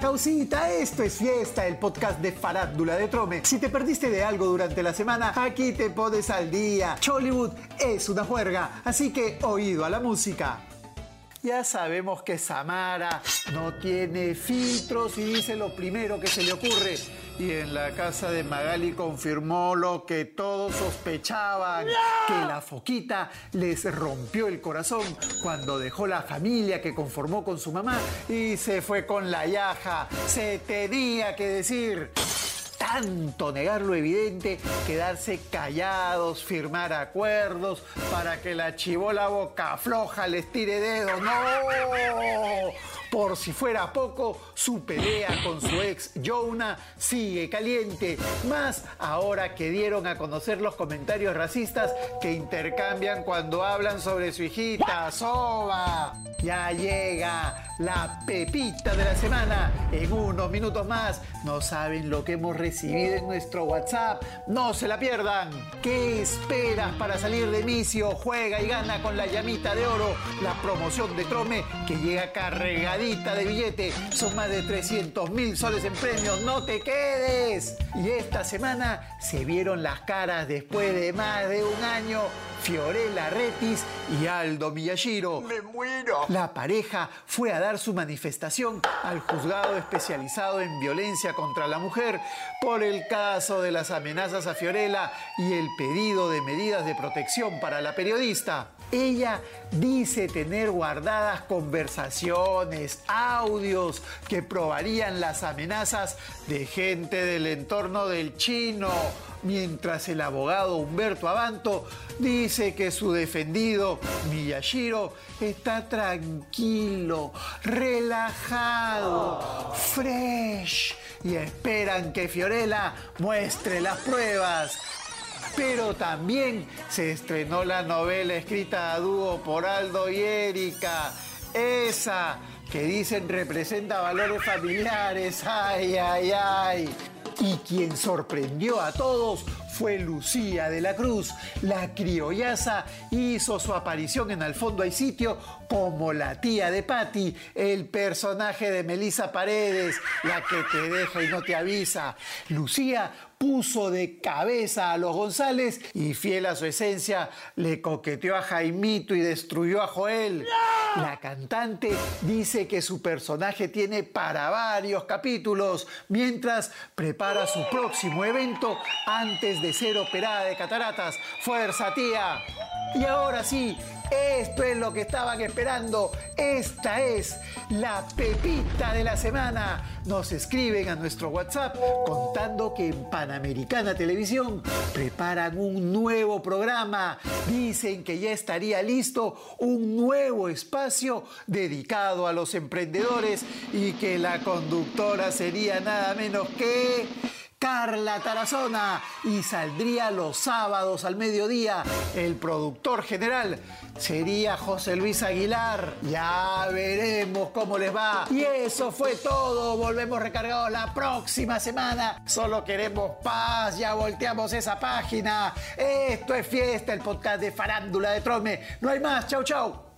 Chausita, esto es Fiesta, el podcast de Farándula de Trome. Si te perdiste de algo durante la semana, aquí te pones al día. Chollywood es una juerga, así que oído a la música. Ya sabemos que Samara no tiene filtros y dice lo primero que se le ocurre. Y en la casa de Magali confirmó lo que todos sospechaban, que la foquita les rompió el corazón cuando dejó la familia que conformó con su mamá y se fue con la yaja. Se tenía que decir tanto negar lo evidente, quedarse callados, firmar acuerdos para que la chivola boca floja les tire dedos. ¡No! Por si fuera poco, su pelea con su ex Jonah sigue caliente. Más ahora que dieron a conocer los comentarios racistas que intercambian cuando hablan sobre su hijita, Soba. Ya llega la pepita de la semana. En unos minutos más no saben lo que hemos recibido en nuestro WhatsApp. No se la pierdan. ¿Qué esperas para salir de misio? Juega y gana con la llamita de oro. La promoción de Trome que llega de billete. Son más de 300 mil soles en premios. No te quedes. Y esta semana se vieron las caras después de más de un año Fiorella Retis y Aldo Miyashiro. ¡Me muero! La pareja fue a dar su manifestación al juzgado especializado en violencia contra la mujer por el caso de las amenazas a Fiorella y el pedido de medidas de protección para la periodista. Ella dice tener guardadas conversaciones, audios que probarían las amenazas de gente del entorno del chino, mientras el abogado Humberto Abanto dice que su defendido Miyashiro está tranquilo, relajado, fresh y esperan que Fiorella muestre las pruebas. Pero también se estrenó la novela escrita a dúo por Aldo y Erika. Esa que dicen representa valores familiares. Ay, ay, ay. Y quien sorprendió a todos fue Lucía de la Cruz. La criollaza hizo su aparición en Al fondo hay sitio como la tía de Patty, el personaje de Melissa Paredes, la que te deja y no te avisa. Lucía puso de cabeza a los González y fiel a su esencia le coqueteó a Jaimito y destruyó a Joel. La cantante dice que su personaje tiene para varios capítulos mientras prepara su próximo evento antes de ser operada de cataratas. ¡Fuerza, tía! Y ahora sí, esto es lo que estaban esperando. Esta es la pepita de la semana. Nos escriben a nuestro WhatsApp contando que en Panamericana Televisión preparan un nuevo programa. Dicen que ya estaría listo un nuevo dedicado a los emprendedores y que la conductora sería nada menos que... Carla Tarazona y saldría los sábados al mediodía. El productor general sería José Luis Aguilar. Ya veremos cómo les va. Y eso fue todo. Volvemos recargados la próxima semana. Solo queremos paz. Ya volteamos esa página. Esto es fiesta, el podcast de Farándula de Trome. No hay más. Chau, chau.